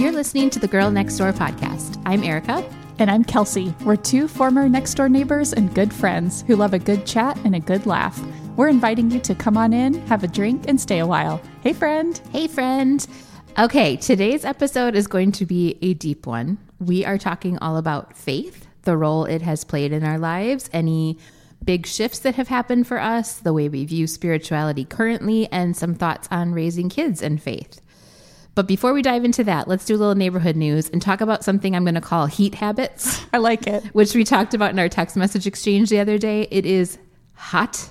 You're listening to the Girl Next Door podcast. I'm Erica. And I'm Kelsey. We're two former next door neighbors and good friends who love a good chat and a good laugh. We're inviting you to come on in, have a drink, and stay a while. Hey, friend. Hey, friend. Okay, today's episode is going to be a deep one. We are talking all about faith, the role it has played in our lives, any big shifts that have happened for us, the way we view spirituality currently, and some thoughts on raising kids in faith. But before we dive into that, let's do a little neighborhood news and talk about something I'm going to call heat habits. I like it. Which we talked about in our text message exchange the other day. It is hot,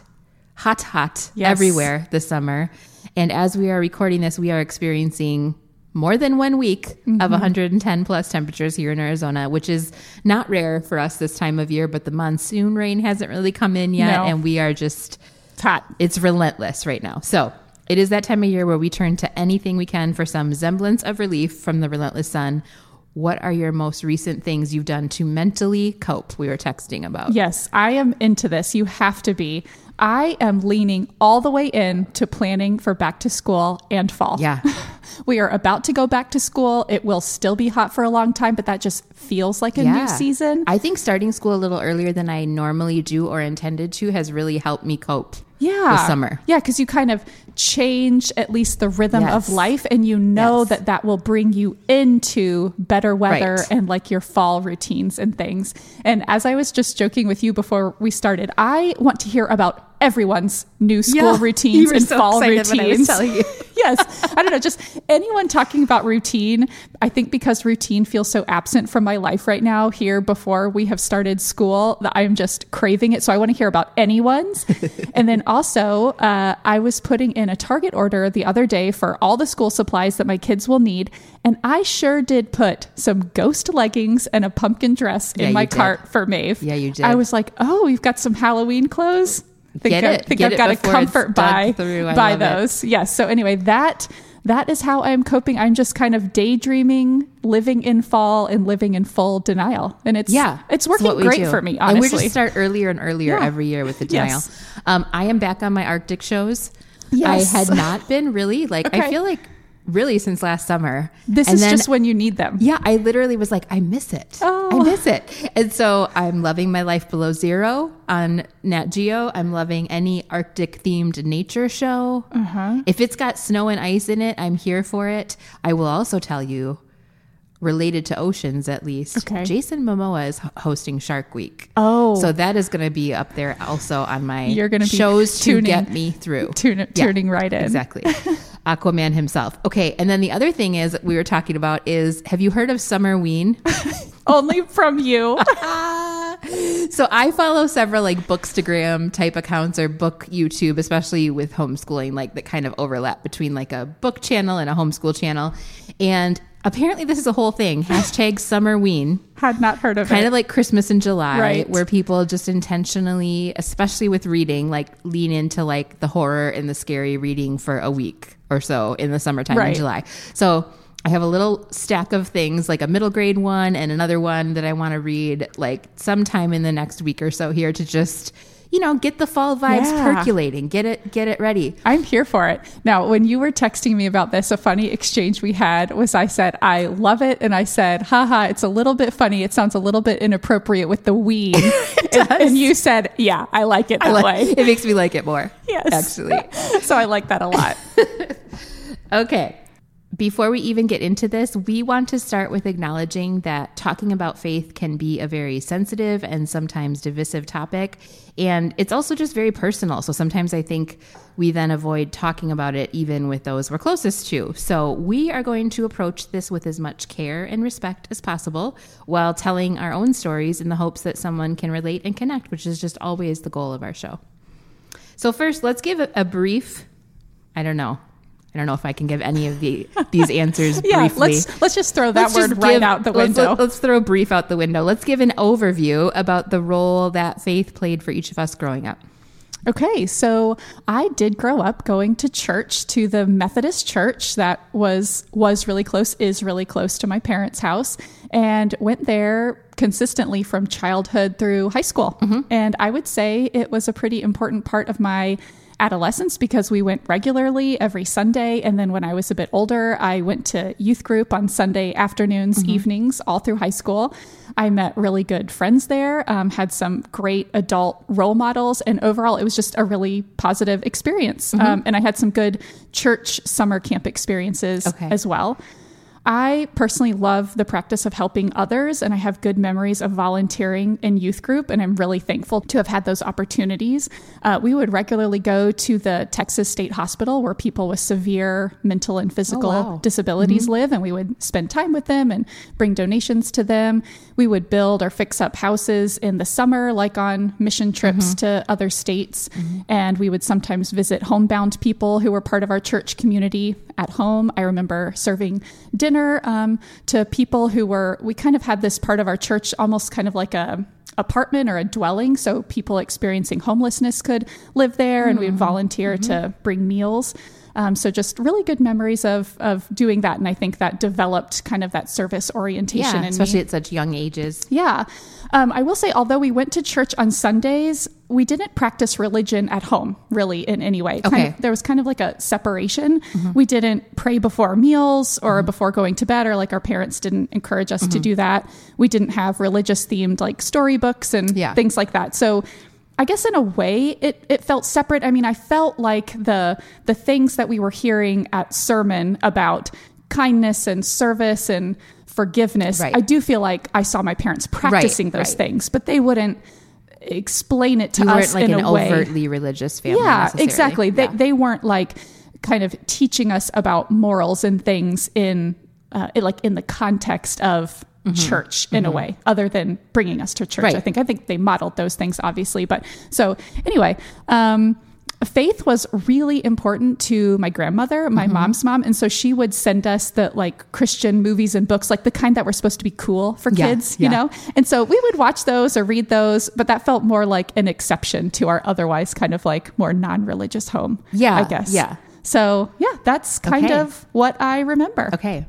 hot, hot yes. everywhere this summer. And as we are recording this, we are experiencing more than one week mm-hmm. of 110 plus temperatures here in Arizona, which is not rare for us this time of year, but the monsoon rain hasn't really come in yet. No. And we are just it's hot. It's relentless right now. So it is that time of year where we turn to anything we can for some semblance of relief from the relentless sun. What are your most recent things you've done to mentally cope? We were texting about. Yes, I am into this. You have to be. I am leaning all the way in to planning for back to school and fall. Yeah. we are about to go back to school. It will still be hot for a long time, but that just feels like a yeah. new season. I think starting school a little earlier than I normally do or intended to has really helped me cope yeah this summer yeah because you kind of change at least the rhythm yes. of life and you know yes. that that will bring you into better weather right. and like your fall routines and things and as i was just joking with you before we started i want to hear about everyone's new school yeah, routines and so fall routines. yes. I don't know, just anyone talking about routine. I think because routine feels so absent from my life right now here before we have started school that I'm just craving it. So I want to hear about anyone's. and then also, uh, I was putting in a Target order the other day for all the school supplies that my kids will need. And I sure did put some ghost leggings and a pumpkin dress in yeah, my cart for Maeve. Yeah, you did. I was like, oh, you've got some Halloween clothes think, get I, it, think get I've got a comfort by by those. Yes. So anyway, that that is how I'm coping. I'm just kind of daydreaming, living in fall and living in full denial. And it's yeah, it's working great for me, honestly. And we just start earlier and earlier yeah. every year with the denial. Yes. Um, I am back on my Arctic shows. Yes. I had not been really like okay. I feel like really since last summer. This and is then, just when you need them. Yeah, I literally was like, I miss it. Oh. I miss it. And so I'm loving my life below zero on Nat Geo. I'm loving any Arctic themed nature show. Uh-huh. If it's got snow and ice in it, I'm here for it. I will also tell you related to oceans at least. Okay. Jason Momoa is hosting Shark Week. Oh, so that is going to be up there also on my you're going to shows tuning, to get me through. Tune, tuning yeah, right in exactly. Aquaman himself. Okay, and then the other thing is we were talking about is have you heard of Summerween? Only from you. so I follow several like bookstagram type accounts or book YouTube, especially with homeschooling, like that kind of overlap between like a book channel and a homeschool channel. And apparently this is a whole thing. Hashtag Summerween. Had not heard of kind it. Kind of like Christmas in July, right. where people just intentionally, especially with reading, like lean into like the horror and the scary reading for a week or so in the summertime right. in July. So I have a little stack of things, like a middle grade one and another one that I want to read like sometime in the next week or so here to just you know, get the fall vibes yeah. percolating. Get it, get it ready. I'm here for it. Now, when you were texting me about this, a funny exchange we had was I said, I love it. And I said, haha, it's a little bit funny. It sounds a little bit inappropriate with the weed. and, and, you said, yeah, I like it that like, way. It makes me like it more. Yes. Actually. so I like that a lot. okay. Before we even get into this, we want to start with acknowledging that talking about faith can be a very sensitive and sometimes divisive topic. And it's also just very personal. So sometimes I think we then avoid talking about it even with those we're closest to. So we are going to approach this with as much care and respect as possible while telling our own stories in the hopes that someone can relate and connect, which is just always the goal of our show. So, first, let's give a, brief, I don't know, don't know if I can give any of the these answers yeah, briefly. Let's let's just throw that let's word right out the window. Let's, let's throw brief out the window. Let's give an overview about the role that faith played for each of us growing up. Okay, so I did grow up going to church to the Methodist church that was was really close, is really close to my parents' house, and went there consistently from childhood through high school. Mm-hmm. And I would say it was a pretty important part of my adolescence because we went regularly every Sunday. And then when I was a bit older, I went to youth group on Sunday afternoons, mm-hmm. evenings, all through high school. I met really good friends there, um, had some great adult role models, and overall, it was just a really positive experience. Mm-hmm. Um, and I had some good church summer camp experiences okay. as well. I personally love the practice of helping others, and I have good memories of volunteering in youth group, and I'm really thankful to have had those opportunities. Uh, we would regularly go to the Texas State Hospital where people with severe mental and physical oh, wow. disabilities mm-hmm. live, and we would spend time with them and bring donations to them. We would build or fix up houses in the summer, like on mission trips mm-hmm. to other states, mm-hmm. and we would sometimes visit homebound people who were part of our church community at home. I remember serving dinner um, to people who were, we kind of had this part of our church almost kind of like a apartment or a dwelling so people experiencing homelessness could live there and we would volunteer mm-hmm. to bring meals um, so just really good memories of of doing that, and I think that developed kind of that service orientation, yeah, especially me. at such young ages. Yeah, um, I will say, although we went to church on Sundays, we didn't practice religion at home really in any way. Okay. Kind of, there was kind of like a separation. Mm-hmm. We didn't pray before meals or mm-hmm. before going to bed, or like our parents didn't encourage us mm-hmm. to do that. We didn't have religious themed like storybooks and yeah. things like that. So I guess in a way it, it felt separate. I mean, I felt like the the things that we were hearing at sermon about kindness and service and forgiveness. Right. I do feel like I saw my parents practicing right, those right. things, but they wouldn't explain it to you us like in an a way. overtly religious family. Yeah, exactly. Yeah. They they weren't like kind of teaching us about morals and things in uh, like in the context of mm-hmm. church in mm-hmm. a way other than bringing us to church i think i think they modeled those things obviously but so anyway um, faith was really important to my grandmother my mm-hmm. mom's mom and so she would send us the like christian movies and books like the kind that were supposed to be cool for yeah, kids yeah. you know and so we would watch those or read those but that felt more like an exception to our otherwise kind of like more non-religious home yeah i guess yeah so yeah that's kind okay. of what i remember okay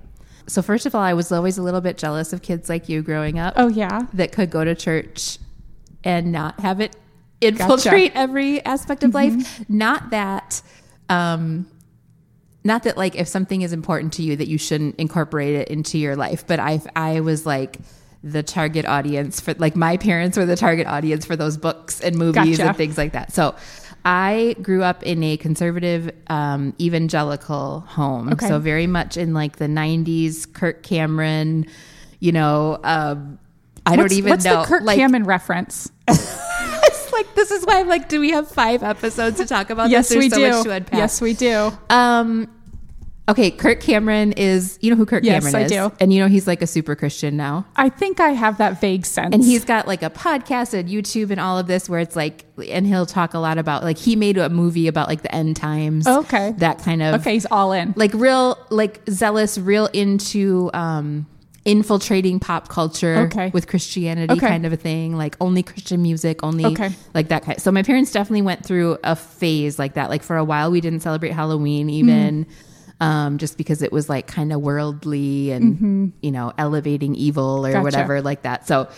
so first of all, I was always a little bit jealous of kids like you growing up. Oh yeah, that could go to church and not have it infiltrate gotcha. every aspect of mm-hmm. life. Not that, um, not that like if something is important to you that you shouldn't incorporate it into your life. But I, I was like the target audience for like my parents were the target audience for those books and movies gotcha. and things like that. So I grew up in a conservative um, evangelical home. Okay. So very much in like the 90s, Kirk Cameron, you know, um, I what's, don't even what's know. What's the Kirk like, Cameron reference? like, this is why I'm like, do we have five episodes to talk about yes, this? There's we so do. Yes, we do. Um, Okay, Kirk Cameron is, you know who Kirk yes, Cameron is? I do. And you know he's like a super Christian now. I think I have that vague sense. And he's got like a podcast and YouTube and all of this where it's like, and he'll talk a lot about, like, he made a movie about like the end times. okay. That kind of. Okay, he's all in. Like, real, like, zealous, real into, um, infiltrating pop culture okay. with Christianity okay. kind of a thing, like only Christian music, only okay. like that kind. So my parents definitely went through a phase like that. Like for a while, we didn't celebrate Halloween even. Mm um, just because it was like kind of worldly and mm-hmm. you know elevating evil or gotcha. whatever like that. So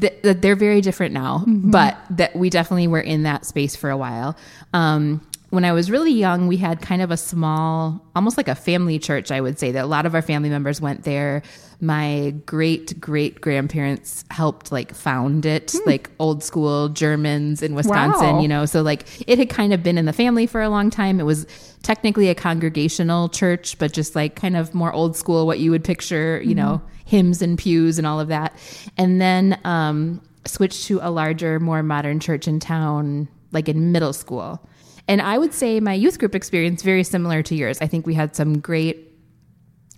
th- they're very different now, mm-hmm. but that we definitely were in that space for a while. Um, when I was really young, we had kind of a small, almost like a family church, I would say, that a lot of our family members went there. My great great grandparents helped like found it, mm. like old school Germans in Wisconsin, wow. you know. So, like, it had kind of been in the family for a long time. It was technically a congregational church, but just like kind of more old school, what you would picture, you mm-hmm. know, hymns and pews and all of that. And then um, switched to a larger, more modern church in town, like in middle school. And I would say my youth group experience very similar to yours. I think we had some great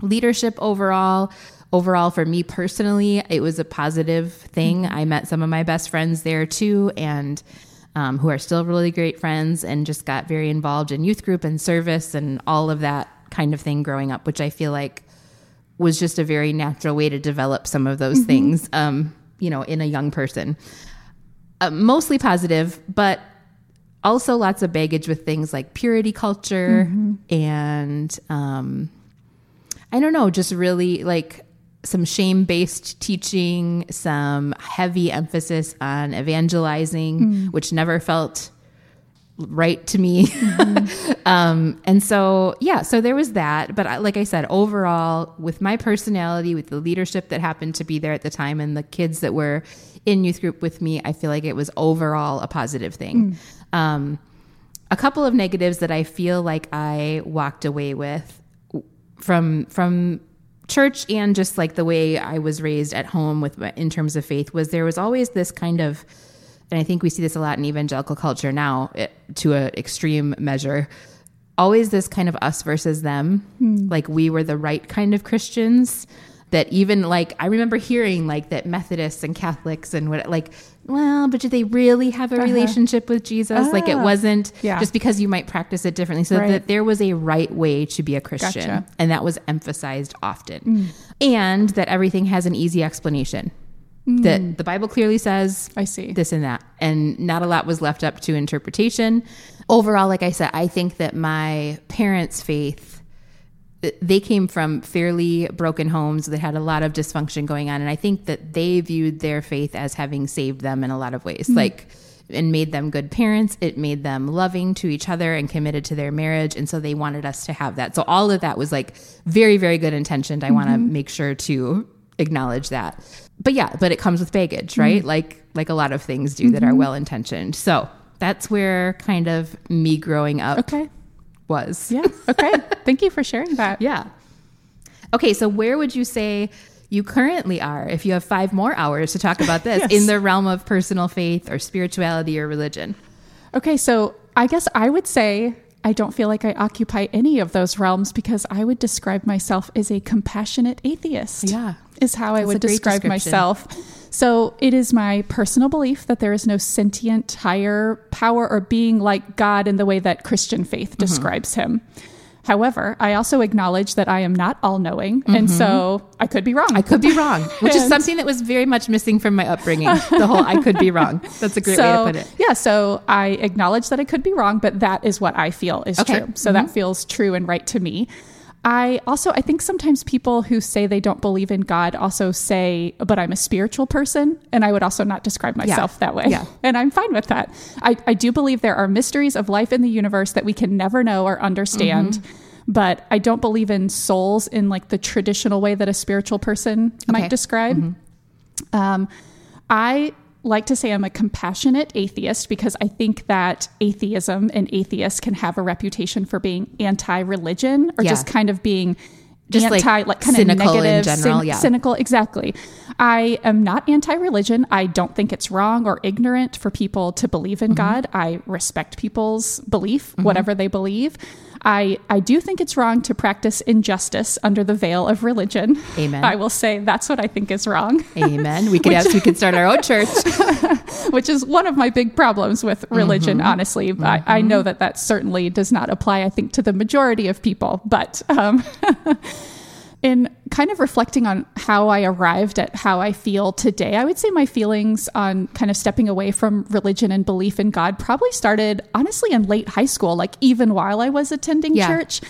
leadership overall. Overall, for me personally, it was a positive thing. I met some of my best friends there too, and um, who are still really great friends, and just got very involved in youth group and service and all of that kind of thing growing up, which I feel like was just a very natural way to develop some of those mm-hmm. things, um, you know, in a young person. Uh, mostly positive, but also lots of baggage with things like purity culture mm-hmm. and um, I don't know, just really like some shame based teaching, some heavy emphasis on evangelizing, mm. which never felt right to me. Mm-hmm. um, and so, yeah, so there was that. But I, like I said, overall, with my personality, with the leadership that happened to be there at the time, and the kids that were in youth group with me, I feel like it was overall a positive thing. Mm. Um, a couple of negatives that I feel like I walked away with from from church and just like the way I was raised at home with in terms of faith was there was always this kind of and I think we see this a lot in evangelical culture now it, to an extreme measure always this kind of us versus them hmm. like we were the right kind of Christians that even like I remember hearing like that Methodists and Catholics and what like well, but did they really have a uh-huh. relationship with Jesus? Uh, like it ah. wasn't yeah. just because you might practice it differently. So right. that there was a right way to be a Christian. Gotcha. And that was emphasized often. Mm. And that everything has an easy explanation. Mm. That the Bible clearly says I see this and that. And not a lot was left up to interpretation. Overall, like I said, I think that my parents' faith they came from fairly broken homes that had a lot of dysfunction going on. And i think that they viewed their faith as having saved them in a lot of ways. Mm-hmm. like and made them good parents. It made them loving to each other and committed to their marriage. And so they wanted us to have that. So all of that was like very very good intentioned. I mm-hmm. want to make sure to acknowledge that. But yeah but it comes with baggage right? Mm-hmm. like like a lot of things do that are mm-hmm. well intentioned. So that's where kind of me growing up okay was. Yeah. Okay. Thank you for sharing that. Yeah. Okay. So, where would you say you currently are if you have five more hours to talk about this yes. in the realm of personal faith or spirituality or religion? Okay. So, I guess I would say I don't feel like I occupy any of those realms because I would describe myself as a compassionate atheist. Yeah. Is how That's I would describe myself. So it is my personal belief that there is no sentient higher power or being like God in the way that Christian faith mm-hmm. describes him. However, I also acknowledge that I am not all knowing. Mm-hmm. And so I could be wrong. I could be wrong, which is something that was very much missing from my upbringing. The whole I could be wrong. That's a great so, way to put it. Yeah. So I acknowledge that I could be wrong, but that is what I feel is okay. true. So mm-hmm. that feels true and right to me. I also I think sometimes people who say they don't believe in God also say, but I'm a spiritual person, and I would also not describe myself yeah. that way. Yeah. And I'm fine with that. I, I do believe there are mysteries of life in the universe that we can never know or understand. Mm-hmm. But I don't believe in souls in like the traditional way that a spiritual person okay. might describe. Mm-hmm. Um, I like to say I'm a compassionate atheist because I think that atheism and atheists can have a reputation for being anti-religion or yeah. just kind of being just anti, like, like kind cynical of negative, in general, yeah. cynical. Exactly. I am not anti-religion. I don't think it's wrong or ignorant for people to believe in mm-hmm. God. I respect people's belief, mm-hmm. whatever they believe. I, I do think it's wrong to practice injustice under the veil of religion. Amen. I will say that's what I think is wrong. Amen. We could which, have, we could start our own church, which is one of my big problems with religion. Mm-hmm. Honestly, mm-hmm. I, I, know that that certainly does not apply. I think to the majority of people, but. Um, in kind of reflecting on how I arrived at how I feel today, I would say my feelings on kind of stepping away from religion and belief in God probably started honestly in late high school, like even while I was attending yeah. church.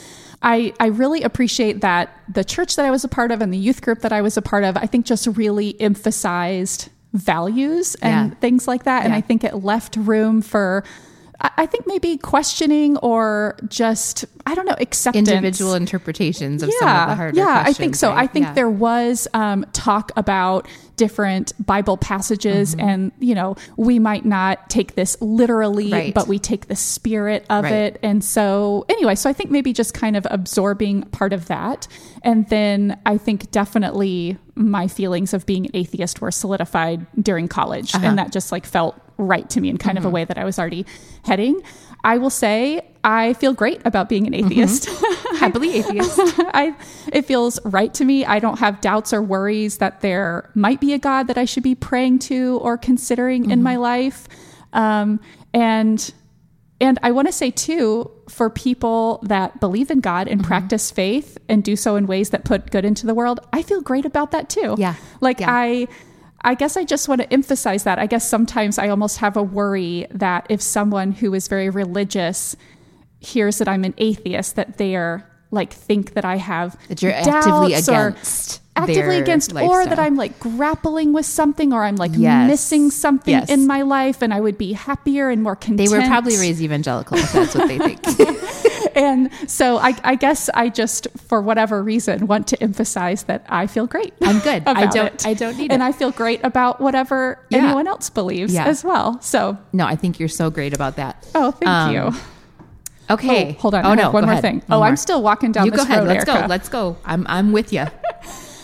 I, I really appreciate that the church that I was a part of and the youth group that I was a part of, I think just really emphasized values and yeah. things like that. Yeah. And I think it left room for I think maybe questioning or just I don't know acceptance individual interpretations of yeah, some of the harder yeah I think so right? I think yeah. there was um, talk about different Bible passages mm-hmm. and you know we might not take this literally right. but we take the spirit of right. it and so anyway so I think maybe just kind of absorbing part of that and then I think definitely my feelings of being an atheist were solidified during college uh-huh. and that just like felt right to me in kind mm-hmm. of a mm-hmm. way that I was already heading. I will say I feel great about being an mm-hmm. atheist. Mm-hmm. Happily atheist. I, it feels right to me. I don't have doubts or worries that there might be a God that I should be praying to or considering mm-hmm. in my life. Um, and and I want to say too, for people that believe in God and mm-hmm. practice faith and do so in ways that put good into the world, I feel great about that too. Yeah. Like yeah. I I guess I just want to emphasize that. I guess sometimes I almost have a worry that if someone who is very religious hears that I'm an atheist, that they are like think that I have that you're actively against actively against lifestyle. or that I'm like grappling with something or I'm like yes. missing something yes. in my life and I would be happier and more content. They were probably raised evangelical if that's what they think. and so I, I, guess I just for whatever reason want to emphasize that I feel great. I'm good. I don't it. I don't need and it. I feel great about whatever yeah. anyone else believes yeah. as well. So No, I think you're so great about that. Oh, thank um, you. Okay. Oh, hold on. Oh no. One more ahead. thing. One oh, more. I'm still walking down. You go ahead. Road, Let's Erica. go. Let's go. I'm I'm with you.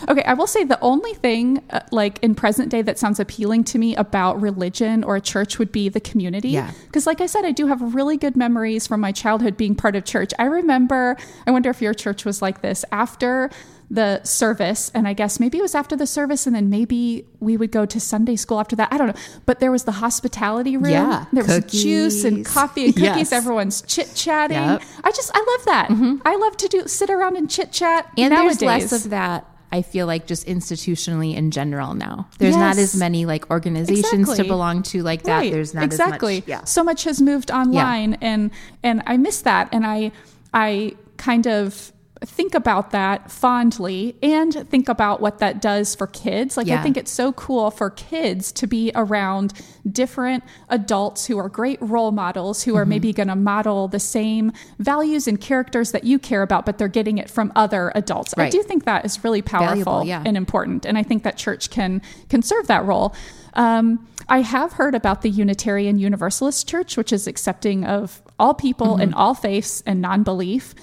Okay. I will say the only thing uh, like in present day that sounds appealing to me about religion or a church would be the community. Yeah. Because like I said, I do have really good memories from my childhood being part of church. I remember. I wonder if your church was like this after the service and i guess maybe it was after the service and then maybe we would go to sunday school after that i don't know but there was the hospitality room yeah there was juice and coffee and cookies yes. everyone's chit-chatting yep. i just i love that mm-hmm. i love to do sit around and chit-chat and nowadays. there's less of that I feel like just institutionally in general now. There's yes. not as many like organizations exactly. to belong to like that. Right. There's not exactly. Much, yeah. So much has moved online yeah. and and I miss that and I I kind of think about that fondly and think about what that does for kids. Like, yeah. I think it's so cool for kids to be around different adults who are great role models, who mm-hmm. are maybe going to model the same values and characters that you care about, but they're getting it from other adults. Right. I do think that is really powerful Valuable, yeah. and important. And I think that church can, can serve that role. Um, I have heard about the Unitarian Universalist Church, which is accepting of all people mm-hmm. and all faiths and non belief.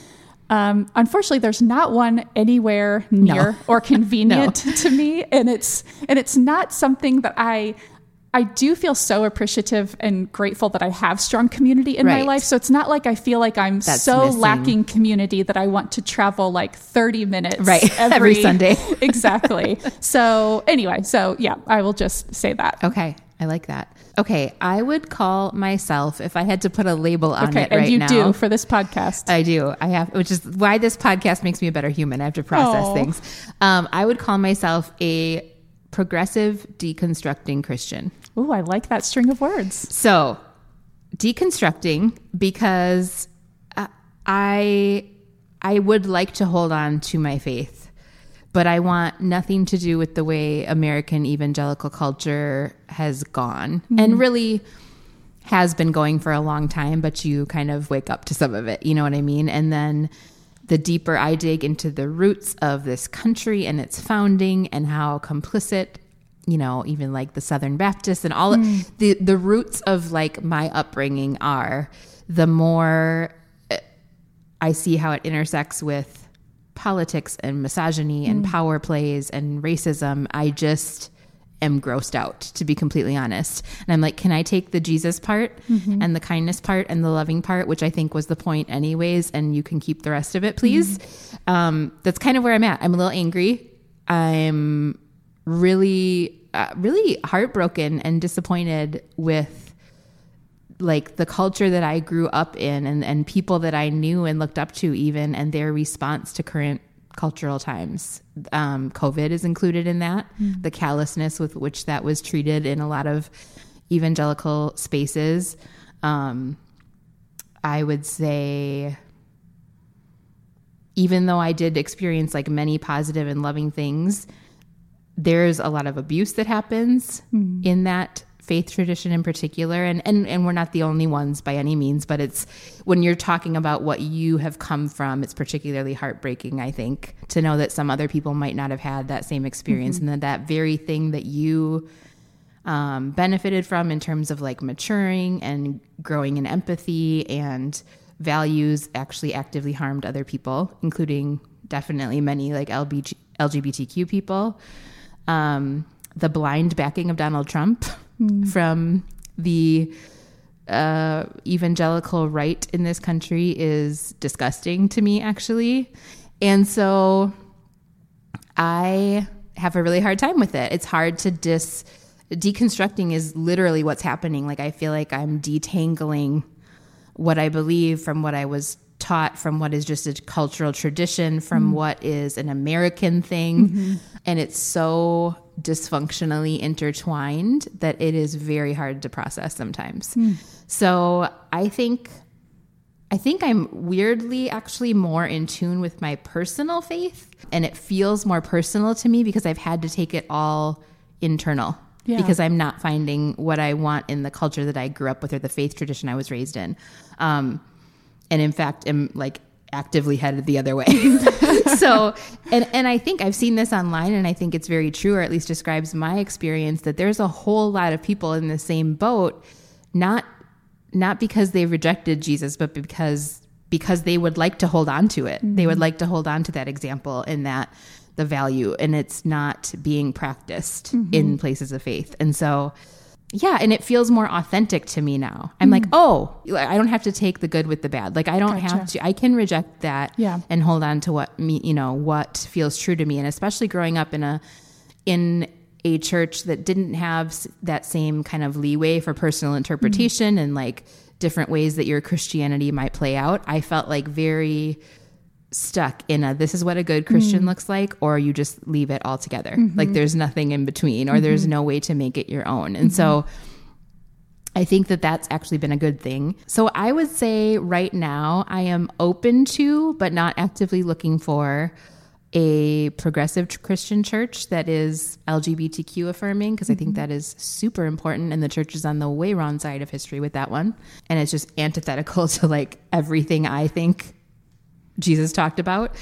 Um, unfortunately, there's not one anywhere near no. or convenient no. to me, and it's and it's not something that I I do feel so appreciative and grateful that I have strong community in right. my life. So it's not like I feel like I'm That's so missing. lacking community that I want to travel like 30 minutes right. every, every Sunday. exactly. So anyway, so yeah, I will just say that. Okay. I like that. Okay, I would call myself if I had to put a label on okay, it right now. and you now. do for this podcast. I do. I have, which is why this podcast makes me a better human. I have to process oh. things. Um, I would call myself a progressive deconstructing Christian. Ooh, I like that string of words. So, deconstructing because uh, I I would like to hold on to my faith but I want nothing to do with the way American evangelical culture has gone mm-hmm. and really has been going for a long time, but you kind of wake up to some of it. You know what I mean? And then the deeper I dig into the roots of this country and its founding and how complicit you know even like the southern baptists and all mm. the the roots of like my upbringing are the more eh, i see how it intersects with politics and misogyny and mm. power plays and racism, I just am grossed out, to be completely honest. And I'm like, can I take the Jesus part mm-hmm. and the kindness part and the loving part, which I think was the point, anyways, and you can keep the rest of it, please? Mm-hmm. Um, that's kind of where I'm at. I'm a little angry. I'm really, uh, really heartbroken and disappointed with like the culture that I grew up in and, and people that I knew and looked up to even and their response to current cultural times. Um, COVID is included in that, mm. the callousness with which that was treated in a lot of evangelical spaces. Um, I would say, even though I did experience like many positive and loving things, there's a lot of abuse that happens mm. in that faith tradition in particular and, and and we're not the only ones by any means but it's when you're talking about what you have come from it's particularly heartbreaking i think to know that some other people might not have had that same experience mm-hmm. and that that very thing that you um, benefited from in terms of like maturing and growing in empathy and values actually actively harmed other people including definitely many like LBG, lgbtq people um, the blind backing of donald trump mm. from the uh, evangelical right in this country is disgusting to me, actually. And so I have a really hard time with it. It's hard to dis deconstructing is literally what's happening. Like I feel like I'm detangling what I believe from what I was taught from what is just a cultural tradition from mm. what is an American thing mm-hmm. and it's so dysfunctionally intertwined that it is very hard to process sometimes. Mm. So I think I think I'm weirdly actually more in tune with my personal faith and it feels more personal to me because I've had to take it all internal. Yeah. Because I'm not finding what I want in the culture that I grew up with or the faith tradition I was raised in. Um, and in fact, am like actively headed the other way. so, and, and I think I've seen this online and I think it's very true, or at least describes my experience that there's a whole lot of people in the same boat, not not because they rejected Jesus, but because because they would like to hold on to it. Mm-hmm. They would mm-hmm. like to hold on to that example and that the value and it's not being practiced mm-hmm. in places of faith. And so yeah, and it feels more authentic to me now. I'm mm. like, oh, I don't have to take the good with the bad. Like I don't gotcha. have to. I can reject that yeah. and hold on to what me, you know, what feels true to me. And especially growing up in a in a church that didn't have that same kind of leeway for personal interpretation mm. and like different ways that your Christianity might play out. I felt like very stuck in a this is what a good Christian mm looks like, or you just leave it all together. Mm-hmm. Like there's nothing in between, or mm-hmm. there's no way to make it your own. And so mm-hmm. I think that that's actually been a good thing. So I would say right now I am open to, but not actively looking for a progressive Christian church that is LGBTQ affirming because I think mm-hmm. that is super important and the church is on the way wrong side of history with that one and it's just antithetical to like everything I think Jesus talked about.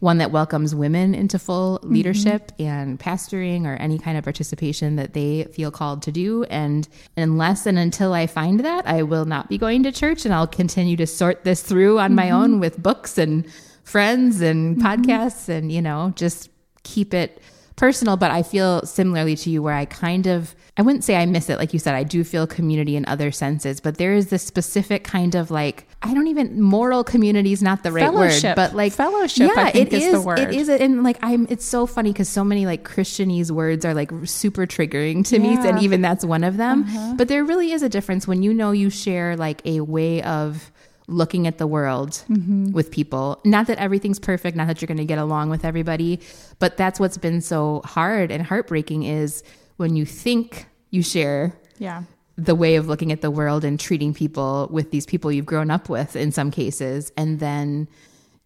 One that welcomes women into full mm-hmm. leadership mm-hmm. and pastoring or any kind of participation that they feel called to do. And unless and until I find that, I will not be going to church and I'll continue to sort this through on mm-hmm. my own with books and friends and mm-hmm. podcasts and, you know, just keep it personal, but I feel similarly to you where I kind of, I wouldn't say I miss it. Like you said, I do feel community in other senses, but there is this specific kind of like, I don't even, moral community is not the right fellowship. word, but like fellowship, yeah, it is, is, the word. It is. And like, I'm, it's so funny because so many like Christianese words are like super triggering to yeah. me. And even that's one of them. Uh-huh. But there really is a difference when you know you share like a way of, looking at the world mm-hmm. with people. Not that everything's perfect, not that you're going to get along with everybody, but that's what's been so hard and heartbreaking is when you think you share yeah. the way of looking at the world and treating people with these people you've grown up with in some cases and then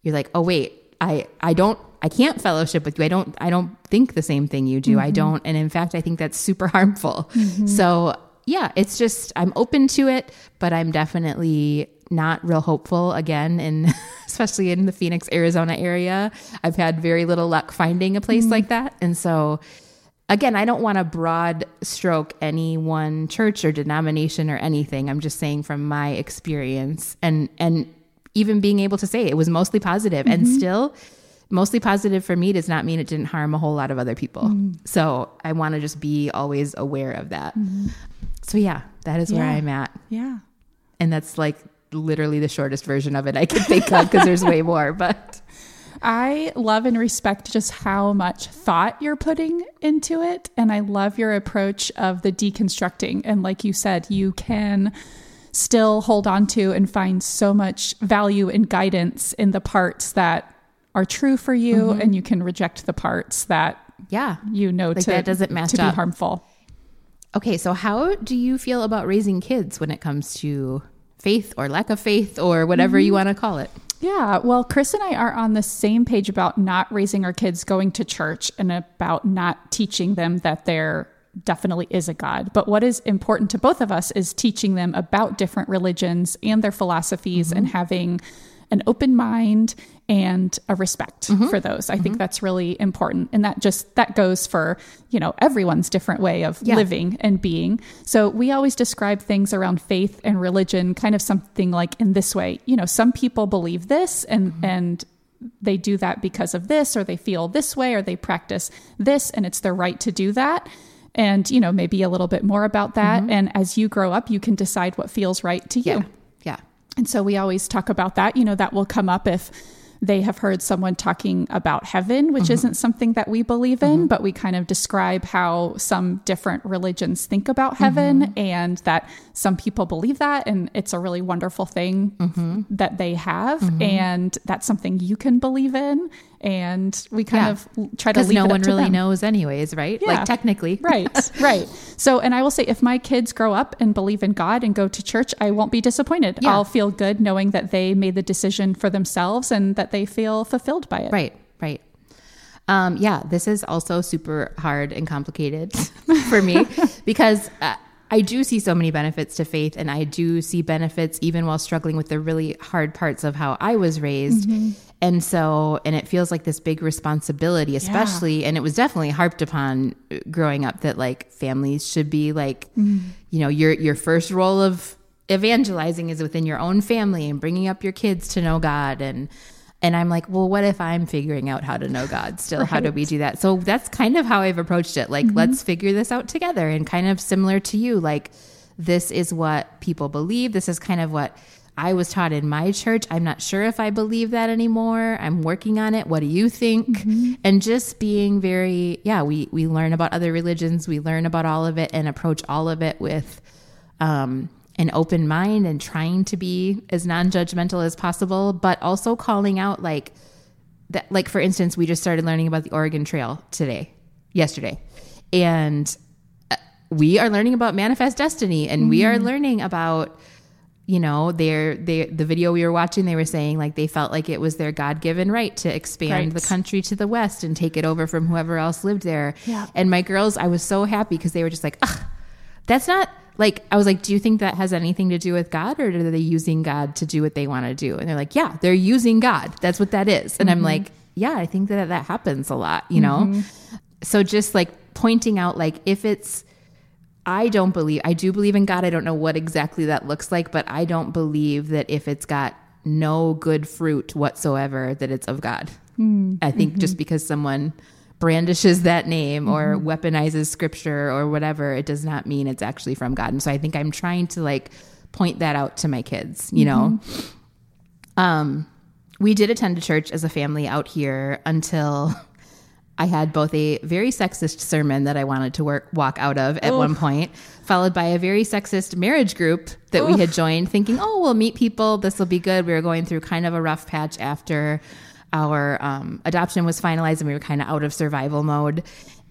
you're like, "Oh wait, I I don't I can't fellowship with you. I don't I don't think the same thing you do. Mm-hmm. I don't and in fact I think that's super harmful." Mm-hmm. So, yeah, it's just I'm open to it, but I'm definitely not real hopeful again in especially in the Phoenix, Arizona area. I've had very little luck finding a place mm-hmm. like that. And so again, I don't want to broad stroke any one church or denomination or anything. I'm just saying from my experience and and even being able to say it was mostly positive mm-hmm. and still mostly positive for me does not mean it didn't harm a whole lot of other people. Mm-hmm. So I want to just be always aware of that. Mm-hmm. So yeah, that is yeah. where I'm at. Yeah. And that's like literally the shortest version of it I could think of because there's way more. But I love and respect just how much thought you're putting into it. And I love your approach of the deconstructing. And like you said, you can still hold on to and find so much value and guidance in the parts that are true for you mm-hmm. and you can reject the parts that yeah you know like to, that doesn't match to up. be harmful okay so how do you feel about raising kids when it comes to faith or lack of faith or whatever mm-hmm. you want to call it. Yeah, well, Chris and I are on the same page about not raising our kids going to church and about not teaching them that there definitely is a God. But what is important to both of us is teaching them about different religions and their philosophies mm-hmm. and having an open mind and a respect mm-hmm. for those. I mm-hmm. think that's really important. And that just that goes for, you know, everyone's different way of yeah. living and being. So we always describe things around faith and religion kind of something like in this way. You know, some people believe this and mm-hmm. and they do that because of this or they feel this way or they practice this and it's their right to do that and you know maybe a little bit more about that mm-hmm. and as you grow up you can decide what feels right to you yeah and so we always talk about that. You know, that will come up if they have heard someone talking about heaven, which mm-hmm. isn't something that we believe in, mm-hmm. but we kind of describe how some different religions think about heaven mm-hmm. and that some people believe that. And it's a really wonderful thing mm-hmm. that they have. Mm-hmm. And that's something you can believe in. And we kind yeah. of try to leave it. no one really them. knows, anyways, right? Yeah. Like technically, right, right. So, and I will say, if my kids grow up and believe in God and go to church, I won't be disappointed. Yeah. I'll feel good knowing that they made the decision for themselves and that they feel fulfilled by it. Right, right. Um, yeah, this is also super hard and complicated for me because uh, I do see so many benefits to faith, and I do see benefits even while struggling with the really hard parts of how I was raised. Mm-hmm. And so, and it feels like this big responsibility, especially, yeah. and it was definitely harped upon growing up that like families should be like, mm. you know, your your first role of evangelizing is within your own family and bringing up your kids to know God and and I'm like, well, what if I'm figuring out how to know God still? Right. How do we do that? So that's kind of how I've approached it. Like, mm-hmm. let's figure this out together. And kind of similar to you, like, this is what people believe. This is kind of what I was taught in my church. I'm not sure if I believe that anymore. I'm working on it. What do you think? Mm-hmm. And just being very, yeah, we, we learn about other religions, we learn about all of it and approach all of it with, um, an open mind and trying to be as non-judgmental as possible, but also calling out like that like for instance, we just started learning about the Oregon Trail today, yesterday. And uh, we are learning about manifest destiny and mm-hmm. we are mm-hmm. learning about you know, they're they the video we were watching, they were saying like they felt like it was their God given right to expand right. the country to the west and take it over from whoever else lived there. Yeah. And my girls, I was so happy because they were just like, Ugh, that's not like I was like, do you think that has anything to do with God, or are they using God to do what they want to do? And they're like, yeah, they're using God. That's what that is. And mm-hmm. I'm like, yeah, I think that that happens a lot, you know. Mm-hmm. So just like pointing out, like if it's, I don't believe, I do believe in God. I don't know what exactly that looks like, but I don't believe that if it's got no good fruit whatsoever, that it's of God. Mm-hmm. I think just mm-hmm. because someone brandishes that name or mm-hmm. weaponizes scripture or whatever, it does not mean it's actually from God. And so I think I'm trying to like point that out to my kids, you know. Mm-hmm. Um we did attend a church as a family out here until I had both a very sexist sermon that I wanted to work walk out of at Oof. one point, followed by a very sexist marriage group that Oof. we had joined, thinking, "Oh, we'll meet people. This will be good." We were going through kind of a rough patch after our um, adoption was finalized and we were kind of out of survival mode.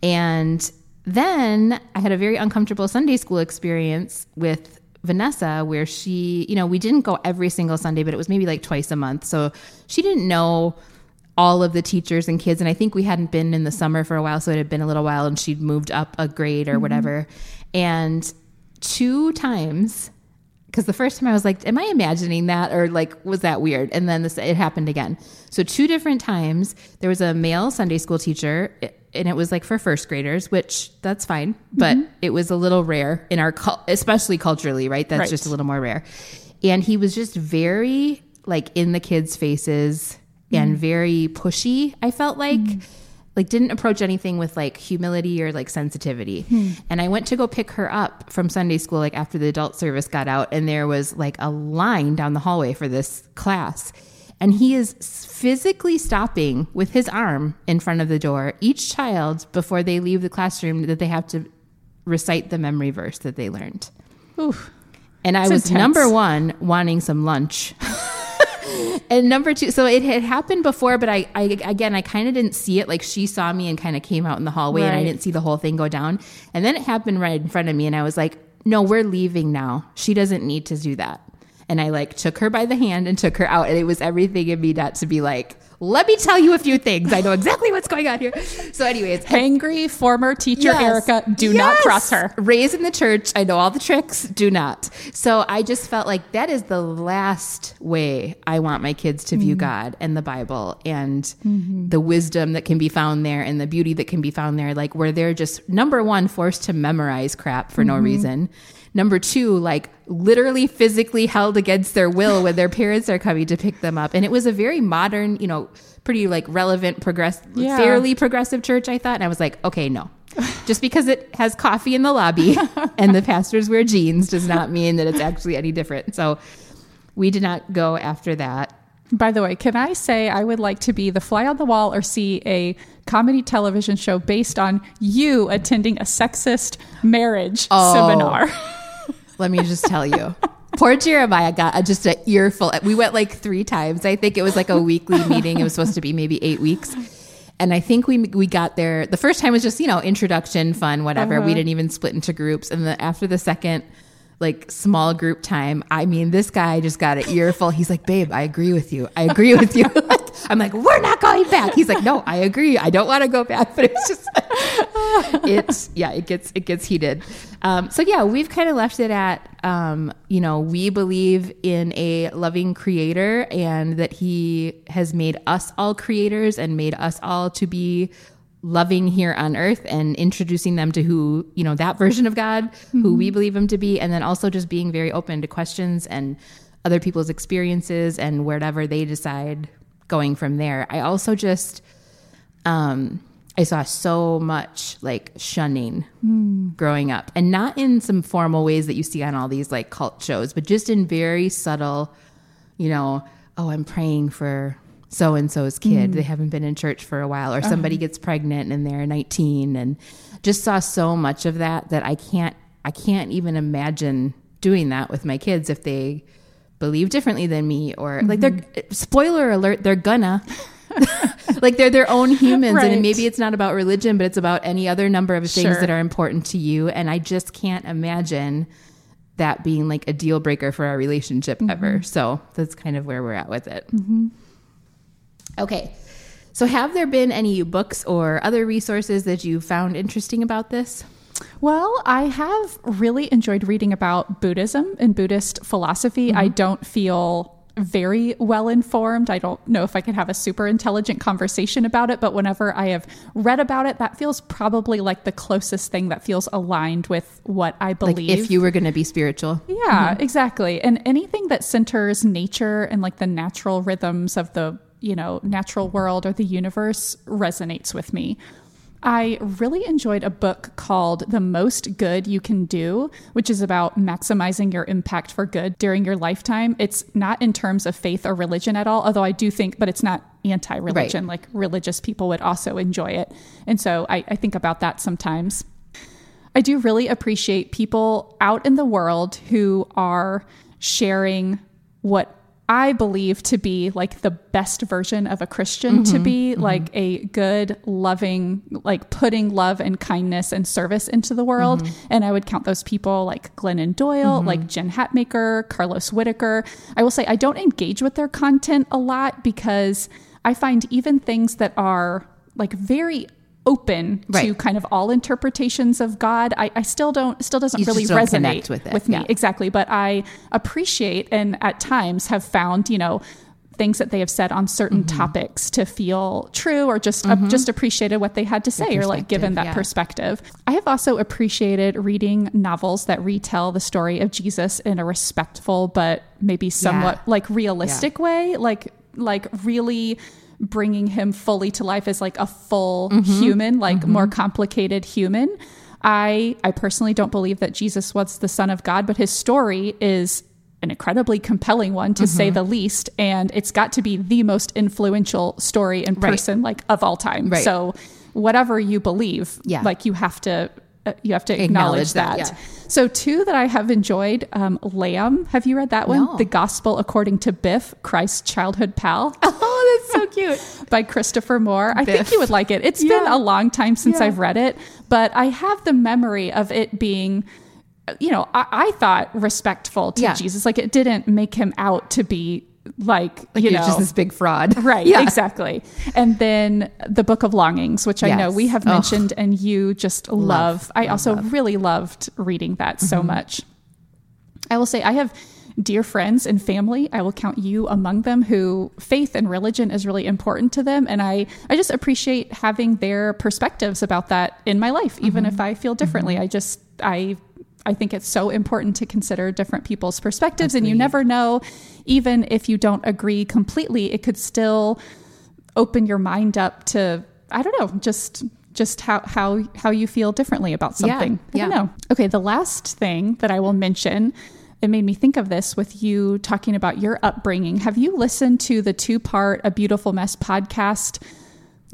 And then I had a very uncomfortable Sunday school experience with Vanessa where she, you know, we didn't go every single Sunday, but it was maybe like twice a month. So she didn't know all of the teachers and kids. And I think we hadn't been in the summer for a while. So it had been a little while and she'd moved up a grade or mm-hmm. whatever. And two times because the first time I was like, "Am I imagining that?" or like, "Was that weird?" And then this it happened again. So two different times there was a male Sunday school teacher, and it was like for first graders, which that's fine, but mm-hmm. it was a little rare in our, especially culturally, right? That's right. just a little more rare. And he was just very like in the kids' faces and mm-hmm. very pushy. I felt like. Mm-hmm like didn't approach anything with like humility or like sensitivity. Hmm. And I went to go pick her up from Sunday school like after the adult service got out and there was like a line down the hallway for this class. And he is physically stopping with his arm in front of the door each child before they leave the classroom that they have to recite the memory verse that they learned. Oof. And I was intense. number 1 wanting some lunch. and number two, so it had happened before, but I, I again, I kind of didn't see it. Like she saw me and kind of came out in the hallway, right. and I didn't see the whole thing go down. And then it happened right in front of me, and I was like, "No, we're leaving now. She doesn't need to do that." And I like took her by the hand and took her out, and it was everything in me not to be like, let me tell you a few things. I know exactly what's going on here. So, anyways, angry former teacher yes, Erica, do yes. not cross her. Raised in the church, I know all the tricks. Do not. So, I just felt like that is the last way I want my kids to view mm-hmm. God and the Bible and mm-hmm. the wisdom that can be found there and the beauty that can be found there. Like where they're just number one forced to memorize crap for mm-hmm. no reason Number two, like literally physically held against their will when their parents are coming to pick them up. And it was a very modern, you know, pretty like relevant, progress, yeah. fairly progressive church, I thought. And I was like, okay, no. Just because it has coffee in the lobby and the pastors wear jeans does not mean that it's actually any different. So we did not go after that. By the way, can I say I would like to be the fly on the wall or see a comedy television show based on you attending a sexist marriage oh, seminar? let me just tell you. Poor Jeremiah got a, just an earful. We went like three times. I think it was like a weekly meeting. It was supposed to be maybe eight weeks. And I think we we got there. The first time was just you know introduction, fun, whatever. Uh-huh. We didn't even split into groups. And then after the second like small group time. I mean, this guy just got an earful. He's like, babe, I agree with you. I agree with you. I'm like, we're not going back. He's like, no, I agree. I don't want to go back. But it's just, it's, yeah, it gets, it gets heated. Um, so yeah, we've kind of left it at, um, you know, we believe in a loving creator and that he has made us all creators and made us all to be loving here on earth and introducing them to who, you know, that version of God, mm-hmm. who we believe him to be, and then also just being very open to questions and other people's experiences and wherever they decide going from there. I also just um I saw so much like shunning mm. growing up and not in some formal ways that you see on all these like cult shows, but just in very subtle, you know, oh, I'm praying for so and so's kid. Mm. They haven't been in church for a while, or uh-huh. somebody gets pregnant and they're 19, and just saw so much of that that I can't I can't even imagine doing that with my kids if they believe differently than me or mm-hmm. like they're mm-hmm. spoiler alert they're gonna like they're their own humans right. and maybe it's not about religion but it's about any other number of things sure. that are important to you and i just can't imagine that being like a deal breaker for our relationship mm-hmm. ever so that's kind of where we're at with it mm-hmm. Okay. So, have there been any books or other resources that you found interesting about this? Well, I have really enjoyed reading about Buddhism and Buddhist philosophy. Mm-hmm. I don't feel very well informed. I don't know if I could have a super intelligent conversation about it, but whenever I have read about it, that feels probably like the closest thing that feels aligned with what I believe. Like if you were going to be spiritual. Yeah, mm-hmm. exactly. And anything that centers nature and like the natural rhythms of the you know, natural world or the universe resonates with me. I really enjoyed a book called The Most Good You Can Do, which is about maximizing your impact for good during your lifetime. It's not in terms of faith or religion at all, although I do think, but it's not anti religion. Right. Like religious people would also enjoy it. And so I, I think about that sometimes. I do really appreciate people out in the world who are sharing what I believe to be like the best version of a Christian mm-hmm, to be mm-hmm. like a good, loving, like putting love and kindness and service into the world. Mm-hmm. And I would count those people like Glennon Doyle, mm-hmm. like Jen Hatmaker, Carlos Whittaker. I will say I don't engage with their content a lot because I find even things that are like very open right. to kind of all interpretations of God. I, I still don't still doesn't you really resonate with, with me yeah. exactly. But I appreciate and at times have found you know things that they have said on certain mm-hmm. topics to feel true or just mm-hmm. uh, just appreciated what they had to say or like given that yeah. perspective. I have also appreciated reading novels that retell the story of Jesus in a respectful but maybe somewhat yeah. like realistic way, like like really bringing him fully to life as like a full mm-hmm. human, like mm-hmm. more complicated human. I I personally don't believe that Jesus was the son of God, but his story is an incredibly compelling one to mm-hmm. say the least and it's got to be the most influential story in person right. like of all time. Right. So whatever you believe, yeah. like you have to uh, you have to acknowledge, acknowledge that. that. Yeah. So, two that I have enjoyed um, Lamb. Have you read that one? No. The Gospel According to Biff, Christ's Childhood Pal. Oh, that's so cute. by Christopher Moore. Biff. I think you would like it. It's yeah. been a long time since yeah. I've read it, but I have the memory of it being you know, I, I thought respectful to. Jesus. Like it didn't make him out to be like, like you know just this big fraud right yeah. exactly and then the book of longings which yes. i know we have mentioned Ugh. and you just love, love. i love, also love. really loved reading that mm-hmm. so much i will say i have dear friends and family i will count you among them who faith and religion is really important to them and i i just appreciate having their perspectives about that in my life even mm-hmm. if i feel differently mm-hmm. i just i I think it's so important to consider different people's perspectives, Agreed. and you never know, even if you don't agree completely, it could still open your mind up to I don't know, just just how how how you feel differently about something. Yeah, I don't know. Okay, the last thing that I will mention it made me think of this with you talking about your upbringing. Have you listened to the two part A Beautiful Mess podcast?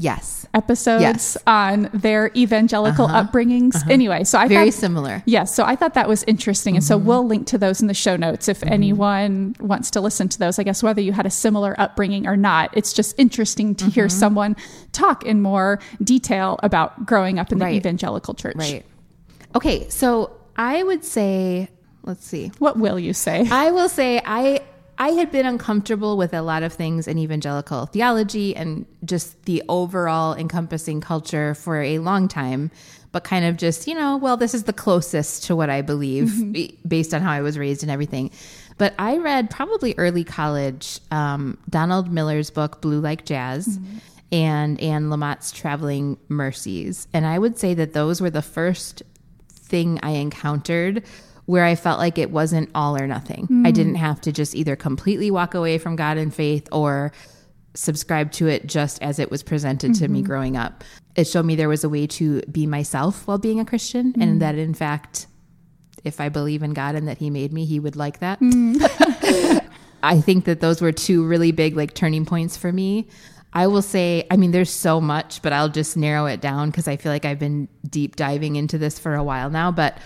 Yes. Episodes yes. on their evangelical uh-huh. upbringings. Uh-huh. Anyway, so I very thought, similar. Yes. Yeah, so I thought that was interesting. Mm-hmm. And so mm-hmm. we'll link to those in the show notes if mm-hmm. anyone wants to listen to those. I guess whether you had a similar upbringing or not, it's just interesting to mm-hmm. hear someone talk in more detail about growing up in the right. evangelical church. Right. Okay. So I would say, let's see. What will you say? I will say I I had been uncomfortable with a lot of things in evangelical theology and just the overall encompassing culture for a long time, but kind of just, you know, well, this is the closest to what I believe mm-hmm. based on how I was raised and everything. But I read probably early college um, Donald Miller's book, Blue Like Jazz. Mm-hmm. And Anne Lamott's Traveling Mercies. And I would say that those were the first thing I encountered where I felt like it wasn't all or nothing. Mm. I didn't have to just either completely walk away from God and faith or subscribe to it just as it was presented mm-hmm. to me mm-hmm. growing up. It showed me there was a way to be myself while being a Christian, mm. and that in fact, if I believe in God and that He made me, He would like that. Mm. I think that those were two really big like turning points for me. I will say, I mean, there's so much, but I'll just narrow it down because I feel like I've been deep diving into this for a while now. But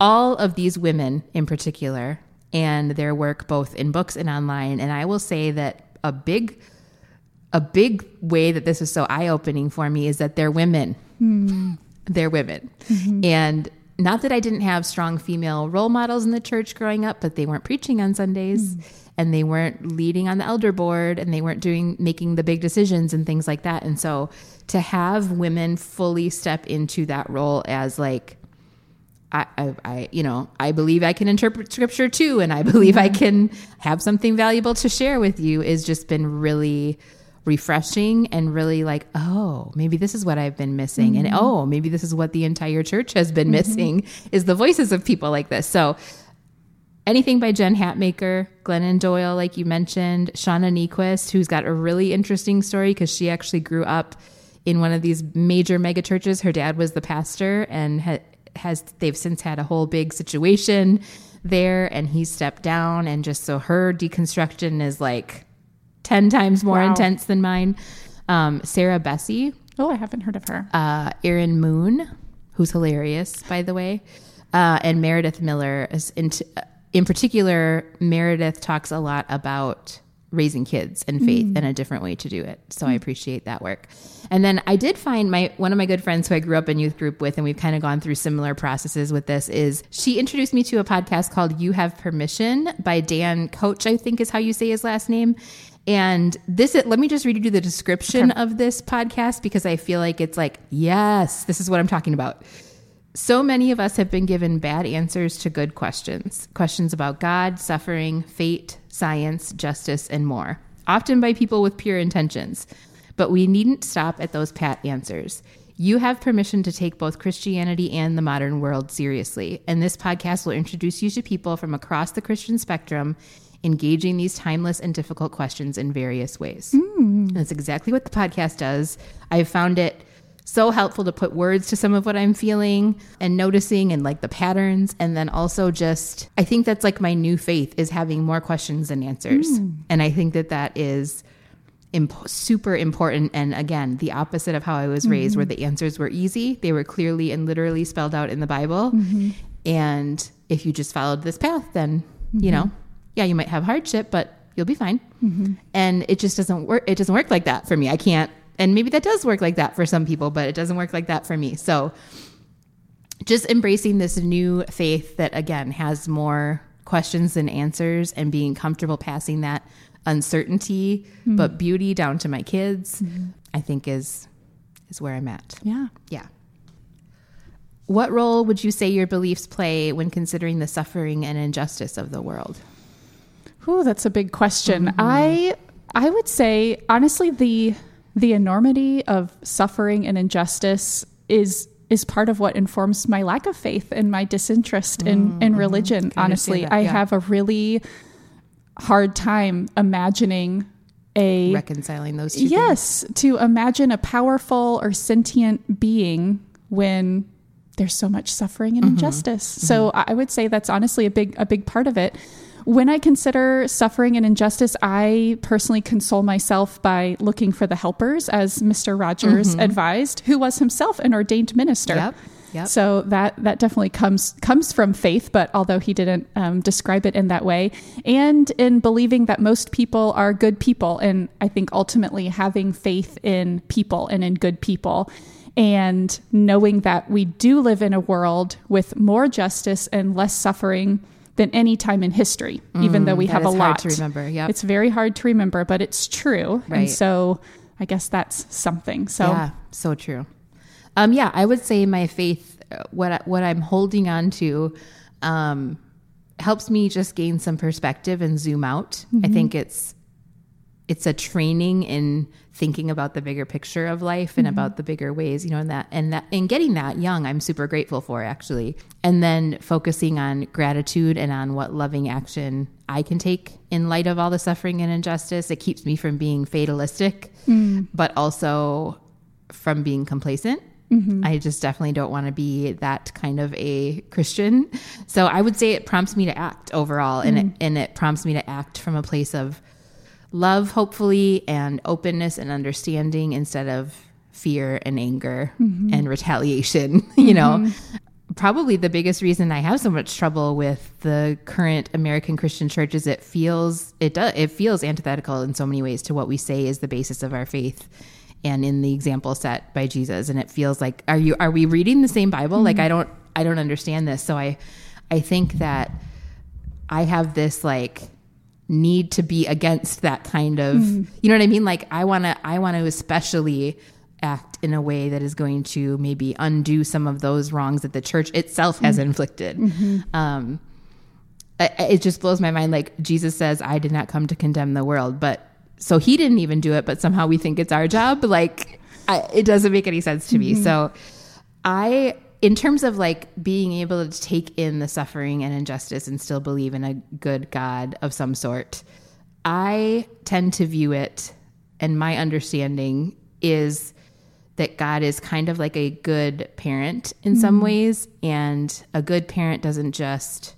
all of these women in particular and their work both in books and online and i will say that a big a big way that this is so eye-opening for me is that they're women mm. they're women mm-hmm. and not that i didn't have strong female role models in the church growing up but they weren't preaching on sundays mm. and they weren't leading on the elder board and they weren't doing making the big decisions and things like that and so to have women fully step into that role as like I, I, I, you know, I believe I can interpret scripture too, and I believe I can have something valuable to share with you. Is just been really refreshing and really like, oh, maybe this is what I've been missing, mm-hmm. and oh, maybe this is what the entire church has been mm-hmm. missing is the voices of people like this. So, anything by Jen Hatmaker, Glennon Doyle, like you mentioned, Shauna Niequist, who's got a really interesting story because she actually grew up in one of these major mega churches. Her dad was the pastor and had has they've since had a whole big situation there and he stepped down and just so her deconstruction is like 10 times more wow. intense than mine um, sarah bessey oh i haven't heard of her uh, erin moon who's hilarious by the way uh, and meredith miller is in, t- in particular meredith talks a lot about raising kids and faith mm. and a different way to do it. So mm. I appreciate that work. And then I did find my one of my good friends who I grew up in youth group with and we've kind of gone through similar processes with this is she introduced me to a podcast called You Have Permission by Dan Koch, I think is how you say his last name. And this, let me just read you the description of this podcast because I feel like it's like, yes, this is what I'm talking about. So many of us have been given bad answers to good questions questions about God, suffering, fate, science, justice, and more, often by people with pure intentions. But we needn't stop at those pat answers. You have permission to take both Christianity and the modern world seriously, and this podcast will introduce you to people from across the Christian spectrum engaging these timeless and difficult questions in various ways. Mm. That's exactly what the podcast does. I've found it so helpful to put words to some of what I'm feeling and noticing and like the patterns. And then also just, I think that's like my new faith is having more questions than answers. Mm. And I think that that is imp- super important. And again, the opposite of how I was raised, mm-hmm. where the answers were easy, they were clearly and literally spelled out in the Bible. Mm-hmm. And if you just followed this path, then, mm-hmm. you know, yeah, you might have hardship, but you'll be fine. Mm-hmm. And it just doesn't work. It doesn't work like that for me. I can't and maybe that does work like that for some people, but it doesn't work like that for me. So just embracing this new faith that again has more questions than answers and being comfortable passing that uncertainty mm-hmm. but beauty down to my kids mm-hmm. i think is is where i'm at yeah yeah what role would you say your beliefs play when considering the suffering and injustice of the world Oh, that's a big question. Mm-hmm. I I would say honestly the the enormity of suffering and injustice is is part of what informs my lack of faith and my disinterest in in religion honestly i yeah. have a really hard time imagining a reconciling those two yes things. to imagine a powerful or sentient being when there's so much suffering and mm-hmm. injustice. Mm-hmm. So I would say that's honestly a big a big part of it. When I consider suffering and injustice, I personally console myself by looking for the helpers, as Mr. Rogers mm-hmm. advised, who was himself an ordained minister. Yep. Yep. So that that definitely comes comes from faith, but although he didn't um, describe it in that way, and in believing that most people are good people, and I think ultimately having faith in people and in good people, and knowing that we do live in a world with more justice and less suffering than any time in history, mm, even though we have a lot to remember. Yeah, it's very hard to remember, but it's true, right. and so I guess that's something. So yeah, so true. Um, yeah, I would say my faith, what what I'm holding on to, um, helps me just gain some perspective and zoom out. Mm-hmm. I think it's it's a training in thinking about the bigger picture of life and mm-hmm. about the bigger ways, you know, and that and that and getting that young, I'm super grateful for actually. And then focusing on gratitude and on what loving action I can take in light of all the suffering and injustice. It keeps me from being fatalistic, mm. but also from being complacent. Mm-hmm. I just definitely don't want to be that kind of a Christian. So I would say it prompts me to act overall, mm-hmm. and it, and it prompts me to act from a place of love, hopefully, and openness and understanding instead of fear and anger mm-hmm. and retaliation. you know, mm-hmm. probably the biggest reason I have so much trouble with the current American Christian church is it feels it does it feels antithetical in so many ways to what we say is the basis of our faith and in the example set by Jesus and it feels like are you are we reading the same Bible mm-hmm. like I don't I don't understand this so I I think that I have this like need to be against that kind of mm-hmm. you know what I mean like I want to I want to especially act in a way that is going to maybe undo some of those wrongs that the church itself has mm-hmm. inflicted mm-hmm. um it just blows my mind like Jesus says I did not come to condemn the world but so he didn't even do it, but somehow we think it's our job. Like, I, it doesn't make any sense to mm-hmm. me. So, I, in terms of like being able to take in the suffering and injustice and still believe in a good God of some sort, I tend to view it, and my understanding is that God is kind of like a good parent in mm-hmm. some ways, and a good parent doesn't just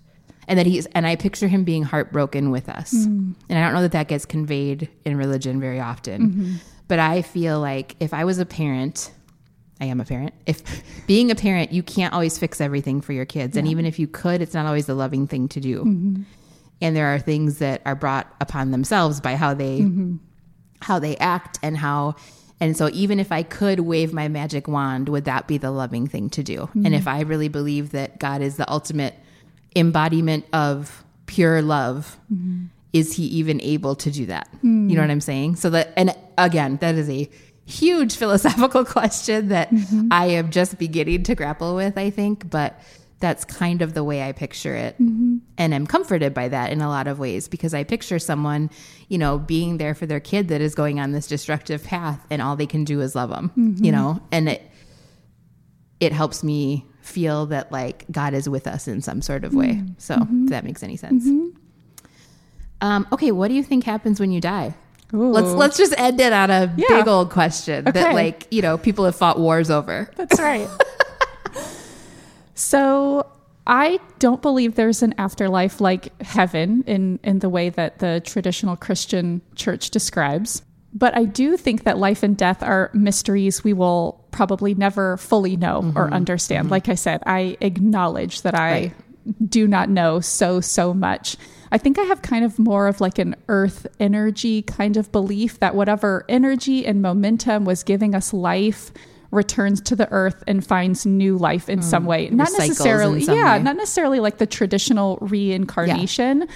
and that he's and I picture him being heartbroken with us. Mm. And I don't know that that gets conveyed in religion very often. Mm-hmm. But I feel like if I was a parent, I am a parent. If being a parent, you can't always fix everything for your kids, yeah. and even if you could, it's not always the loving thing to do. Mm-hmm. And there are things that are brought upon themselves by how they mm-hmm. how they act and how and so even if I could wave my magic wand, would that be the loving thing to do? And mm-hmm. if I really believe that God is the ultimate embodiment of pure love, mm-hmm. is he even able to do that? Mm. You know what I'm saying? So that, and again, that is a huge philosophical question that mm-hmm. I am just beginning to grapple with, I think, but that's kind of the way I picture it. Mm-hmm. And I'm comforted by that in a lot of ways because I picture someone, you know, being there for their kid that is going on this destructive path and all they can do is love them, you mm-hmm. know, and it, it helps me feel that like God is with us in some sort of way. Mm-hmm. So mm-hmm. if that makes any sense. Mm-hmm. Um, okay, what do you think happens when you die? Ooh. Let's let's just end it on a yeah. big old question okay. that like you know people have fought wars over. That's right. so I don't believe there's an afterlife like heaven in in the way that the traditional Christian church describes. But I do think that life and death are mysteries we will probably never fully know mm-hmm. or understand. Mm-hmm. Like I said, I acknowledge that I right. do not know so, so much. I think I have kind of more of like an earth energy kind of belief that whatever energy and momentum was giving us life returns to the earth and finds new life in mm. some way. Not necessarily, yeah, way. not necessarily like the traditional reincarnation yeah.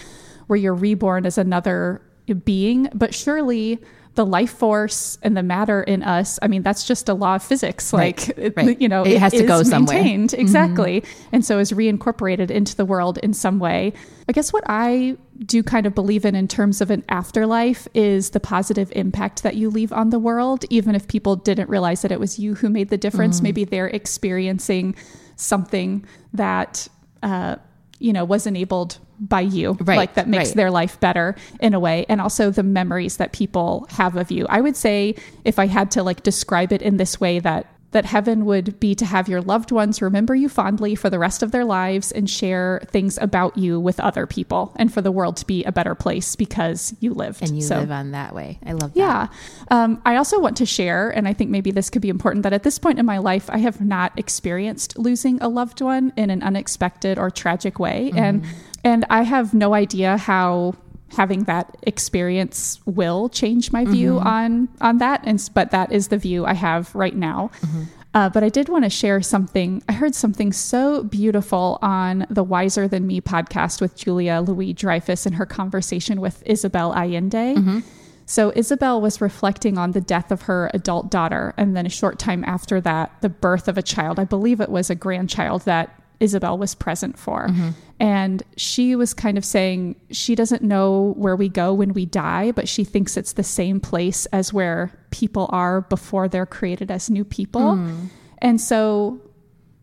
where you're reborn as another being, but surely the life force and the matter in us i mean that's just a law of physics like right, right. you know it, it has to go somewhere mm-hmm. exactly mm-hmm. and so is reincorporated into the world in some way i guess what i do kind of believe in in terms of an afterlife is the positive impact that you leave on the world even if people didn't realize that it was you who made the difference mm-hmm. maybe they're experiencing something that uh, you know was enabled by you. Right, like that makes right. their life better in a way. And also the memories that people have of you. I would say if i had to like describe it in this way that that heaven would be to have your loved ones remember you fondly for the rest of their lives and share things about you with other people and for the world to be a better place because you lived. And you so, live on that way. I love that. Yeah. Um, I also want to share, and I think maybe this could be important, that at this point in my life, I have not experienced losing a loved one in an unexpected or tragic way. Mm-hmm. And and I have no idea how having that experience will change my view mm-hmm. on on that and but that is the view i have right now mm-hmm. uh, but i did want to share something i heard something so beautiful on the wiser than me podcast with julia louis dreyfus in her conversation with isabel allende mm-hmm. so isabel was reflecting on the death of her adult daughter and then a short time after that the birth of a child i believe it was a grandchild that Isabel was present for. Mm-hmm. And she was kind of saying she doesn't know where we go when we die, but she thinks it's the same place as where people are before they're created as new people. Mm. And so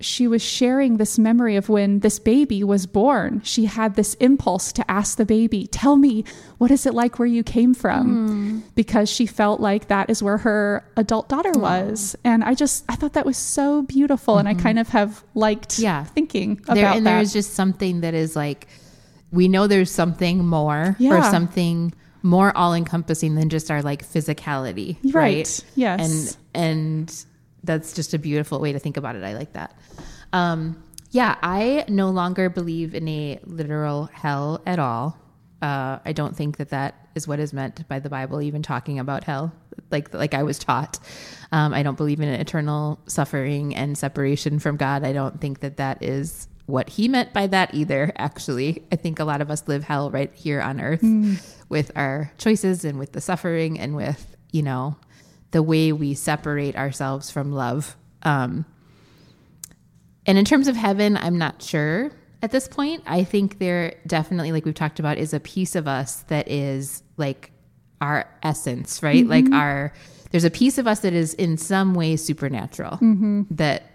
she was sharing this memory of when this baby was born. She had this impulse to ask the baby, Tell me, what is it like where you came from? Mm. Because she felt like that is where her adult daughter was. And I just, I thought that was so beautiful. Mm-hmm. And I mm-hmm. kind of have liked yeah. thinking about there, and that. there's just something that is like, we know there's something more yeah. or something more all encompassing than just our like physicality. Right. right. Yes. And, and, that's just a beautiful way to think about it. I like that. Um, yeah, I no longer believe in a literal hell at all. Uh, I don't think that that is what is meant by the Bible, even talking about hell, like like I was taught. Um, I don't believe in eternal suffering and separation from God. I don't think that that is what he meant by that either. Actually, I think a lot of us live hell right here on earth mm. with our choices and with the suffering and with you know the way we separate ourselves from love. Um, and in terms of heaven, I'm not sure at this point. I think there definitely, like we've talked about, is a piece of us that is like our essence, right? Mm-hmm. Like our, there's a piece of us that is in some way supernatural mm-hmm. that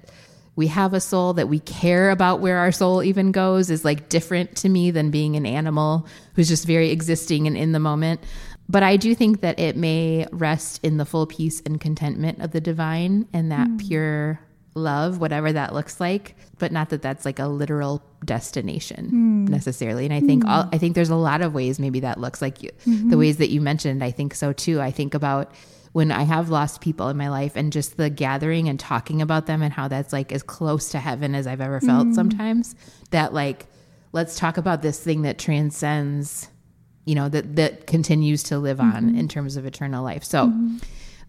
we have a soul that we care about where our soul even goes is like different to me than being an animal who's just very existing and in the moment. But I do think that it may rest in the full peace and contentment of the divine and that mm. pure love, whatever that looks like, but not that that's like a literal destination mm. necessarily. And I think mm. all, I think there's a lot of ways maybe that looks like you, mm-hmm. the ways that you mentioned. I think so too. I think about when I have lost people in my life and just the gathering and talking about them and how that's like as close to heaven as I've ever felt mm. sometimes that like let's talk about this thing that transcends you know that that continues to live on mm-hmm. in terms of eternal life. So mm-hmm.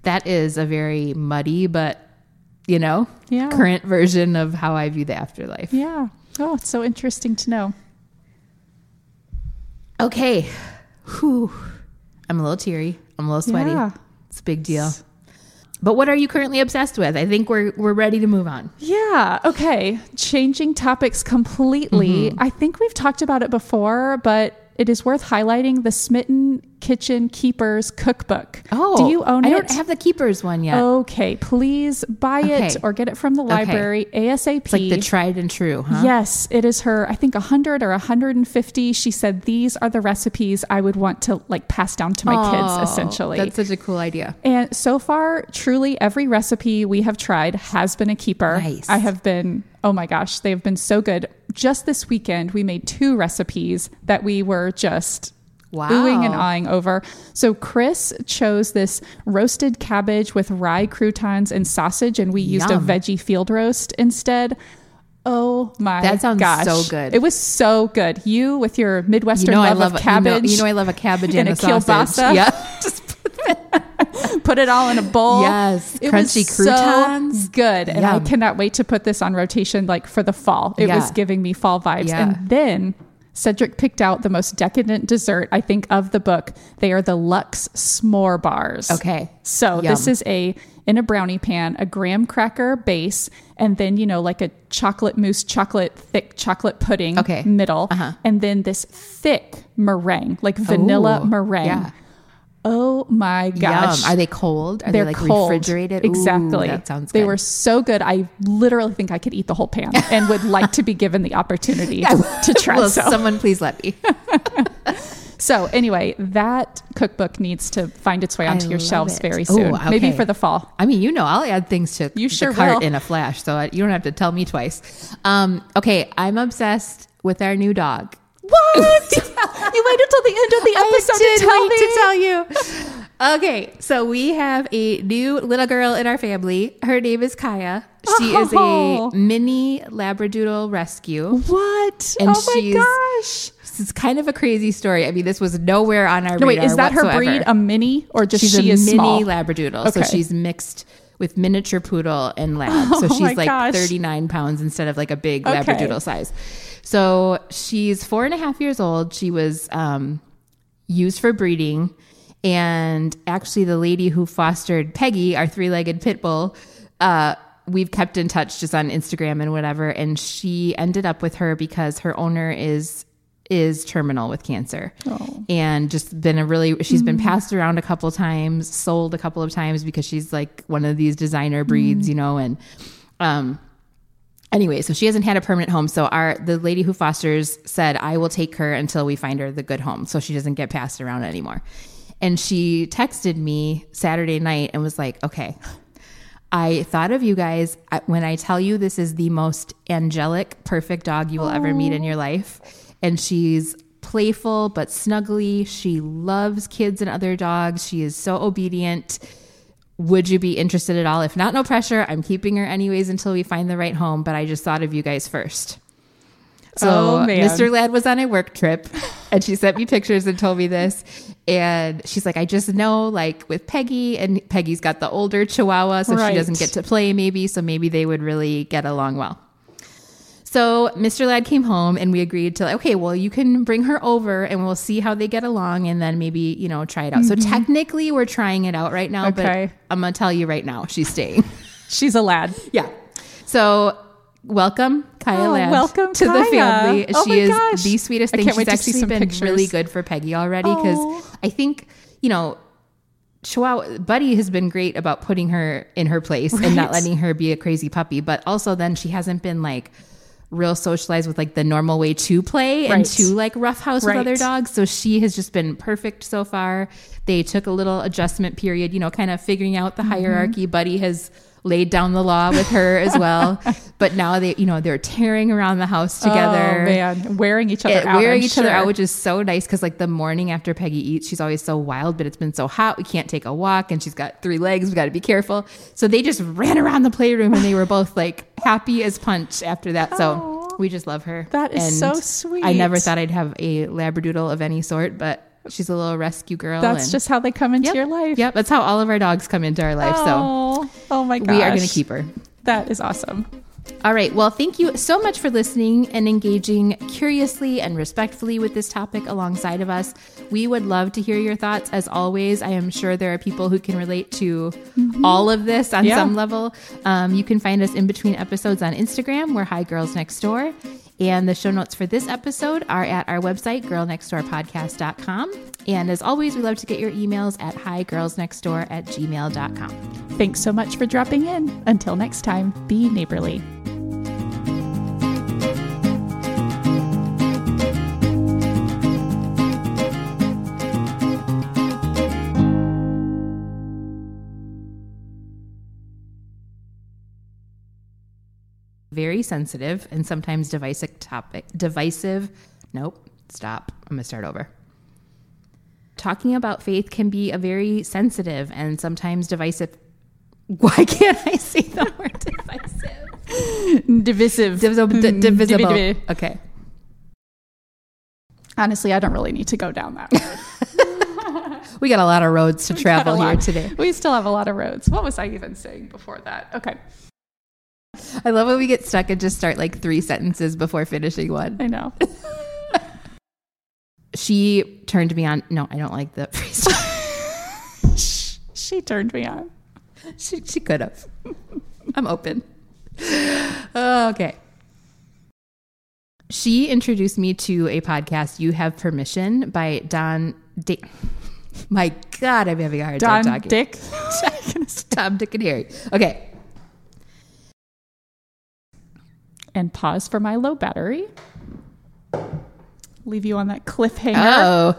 that is a very muddy but you know, yeah. current version of how I view the afterlife. Yeah. Oh, it's so interesting to know. Okay. Whew. I'm a little teary. I'm a little sweaty. Yeah. It's a big deal. But what are you currently obsessed with? I think we're we're ready to move on. Yeah. Okay. Changing topics completely. Mm-hmm. I think we've talked about it before, but it is worth highlighting the Smitten Kitchen Keepers Cookbook. Oh, do you oh, own I it? I don't have the Keepers one yet. Okay, please buy okay. it or get it from the library okay. ASAP. It's like the tried and true, huh? Yes, it is her. I think 100 or 150. She said these are the recipes I would want to like pass down to my oh, kids. Essentially, that's such a cool idea. And so far, truly every recipe we have tried has been a keeper. Nice. I have been oh my gosh, they've been so good. Just this weekend, we made two recipes that we were just wow. oohing and eyeing over. So Chris chose this roasted cabbage with rye croutons and sausage, and we Yum. used a veggie field roast instead. Oh my That sounds gosh. so good. It was so good. You with your Midwestern you know love, love of cabbage. You know, you know, I love a cabbage and, and a, a kielbasa. Yeah. Just put it all in a bowl. Yes, it crunchy was croutons. So good, and Yum. I cannot wait to put this on rotation like for the fall. It yeah. was giving me fall vibes, yeah. and then. Cedric picked out the most decadent dessert, I think, of the book. They are the Lux S'more bars. Okay. So Yum. this is a in a brownie pan, a graham cracker base, and then you know like a chocolate mousse, chocolate thick chocolate pudding okay. middle, uh-huh. and then this thick meringue, like vanilla Ooh, meringue. Yeah. Oh my gosh. Yum. Are they cold? Are They're they like cold. refrigerated? Exactly. Ooh, that sounds good. They were so good. I literally think I could eat the whole pan and would like to be given the opportunity yeah. to try well, so. Someone please let me. So anyway, that cookbook needs to find its way onto I your shelves it. very soon. Ooh, okay. Maybe for the fall. I mean, you know, I'll add things to you the sure cart will. in a flash, so you don't have to tell me twice. Um, okay, I'm obsessed with our new dog. What? you waited till the end of the episode to tell me. to tell you. Okay, so we have a new little girl in our family. Her name is Kaya. She oh. is a oh. mini Labradoodle rescue. What? And oh my gosh. It's kind of a crazy story. I mean, this was nowhere on our no, wait, is that whatsoever. her breed a mini or just she's she a is mini small? Labradoodle? Okay. So she's mixed with miniature poodle and lab. So oh she's like gosh. 39 pounds instead of like a big okay. Labradoodle size. So she's four and a half years old. She was um, used for breeding. And actually, the lady who fostered Peggy, our three legged pit bull, uh, we've kept in touch just on Instagram and whatever. And she ended up with her because her owner is is terminal with cancer oh. and just been a really she's mm. been passed around a couple times sold a couple of times because she's like one of these designer breeds mm. you know and um anyway so she hasn't had a permanent home so our the lady who fosters said i will take her until we find her the good home so she doesn't get passed around anymore and she texted me saturday night and was like okay I thought of you guys when I tell you this is the most angelic, perfect dog you will Aww. ever meet in your life. And she's playful but snuggly. She loves kids and other dogs. She is so obedient. Would you be interested at all? If not, no pressure. I'm keeping her anyways until we find the right home, but I just thought of you guys first. So oh, Mr. Ladd was on a work trip and she sent me pictures and told me this. And she's like, I just know like with Peggy and Peggy's got the older chihuahua, so right. she doesn't get to play maybe. So maybe they would really get along well. So Mr. Ladd came home and we agreed to, like, okay, well, you can bring her over and we'll see how they get along and then maybe, you know, try it out. Mm-hmm. So technically we're trying it out right now, okay. but I'm going to tell you right now, she's staying. she's a Ladd. Yeah. So welcome, Kaya oh, welcome to Kaya. the family. Oh she is gosh. the sweetest thing. She's actually been pictures. really good for Peggy already because oh. I think, you know, Chihuahua Buddy has been great about putting her in her place right. and not letting her be a crazy puppy, but also then she hasn't been like real socialized with like the normal way to play right. and to like roughhouse right. with other dogs. So she has just been perfect so far. They took a little adjustment period, you know, kind of figuring out the mm-hmm. hierarchy. Buddy has laid down the law with her as well. but now they, you know, they're tearing around the house oh, together. Oh man, wearing each other it, out. Wearing I'm each sure. other out, which is so nice because like the morning after Peggy eats, she's always so wild, but it's been so hot we can't take a walk, and she's got three legs. We got to be careful. So they just ran around the playroom, and they were both like happy as punch after that. So. We just love her. That is and so sweet. I never thought I'd have a Labradoodle of any sort, but she's a little rescue girl. That's just how they come into yep, your life. Yep, that's how all of our dogs come into our life. Oh, so, oh my gosh, we are going to keep her. That is awesome. All right. Well, thank you so much for listening and engaging curiously and respectfully with this topic alongside of us. We would love to hear your thoughts. As always, I am sure there are people who can relate to mm-hmm. all of this on yeah. some level. Um, you can find us in between episodes on Instagram. We're Hi Girls Next Door. And the show notes for this episode are at our website, girlnextdoorpodcast.com. And as always, we love to get your emails at higirlsnextdoor at gmail.com. Thanks so much for dropping in. Until next time, be neighborly. Very sensitive and sometimes divisive topic. Divisive. Nope. Stop. I'm going to start over. Talking about faith can be a very sensitive and sometimes divisive. Why can't I say the word divisive? Divisive. Mm-hmm. Divisible. D- divisible. Okay. Honestly, I don't really need to go down that road. we got a lot of roads to travel here today. We still have a lot of roads. What was I even saying before that? Okay. I love when we get stuck and just start like three sentences before finishing one. I know. she turned me on. No, I don't like the phrase. she turned me on. She, she could have. I'm open. okay. She introduced me to a podcast, You Have Permission, by Don. D- My God, I'm having a hard Don time talking. Dick. Tom, Dick, and Harry. Okay. And pause for my low battery. leave you on that cliffhanger. Oh.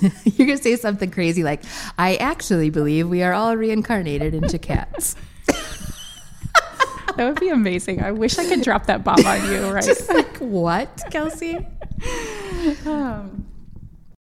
You're going to say something crazy like, I actually believe we are all reincarnated into cats. that would be amazing. I wish I could drop that bomb on you, right? Just like, what, Kelsey? Um,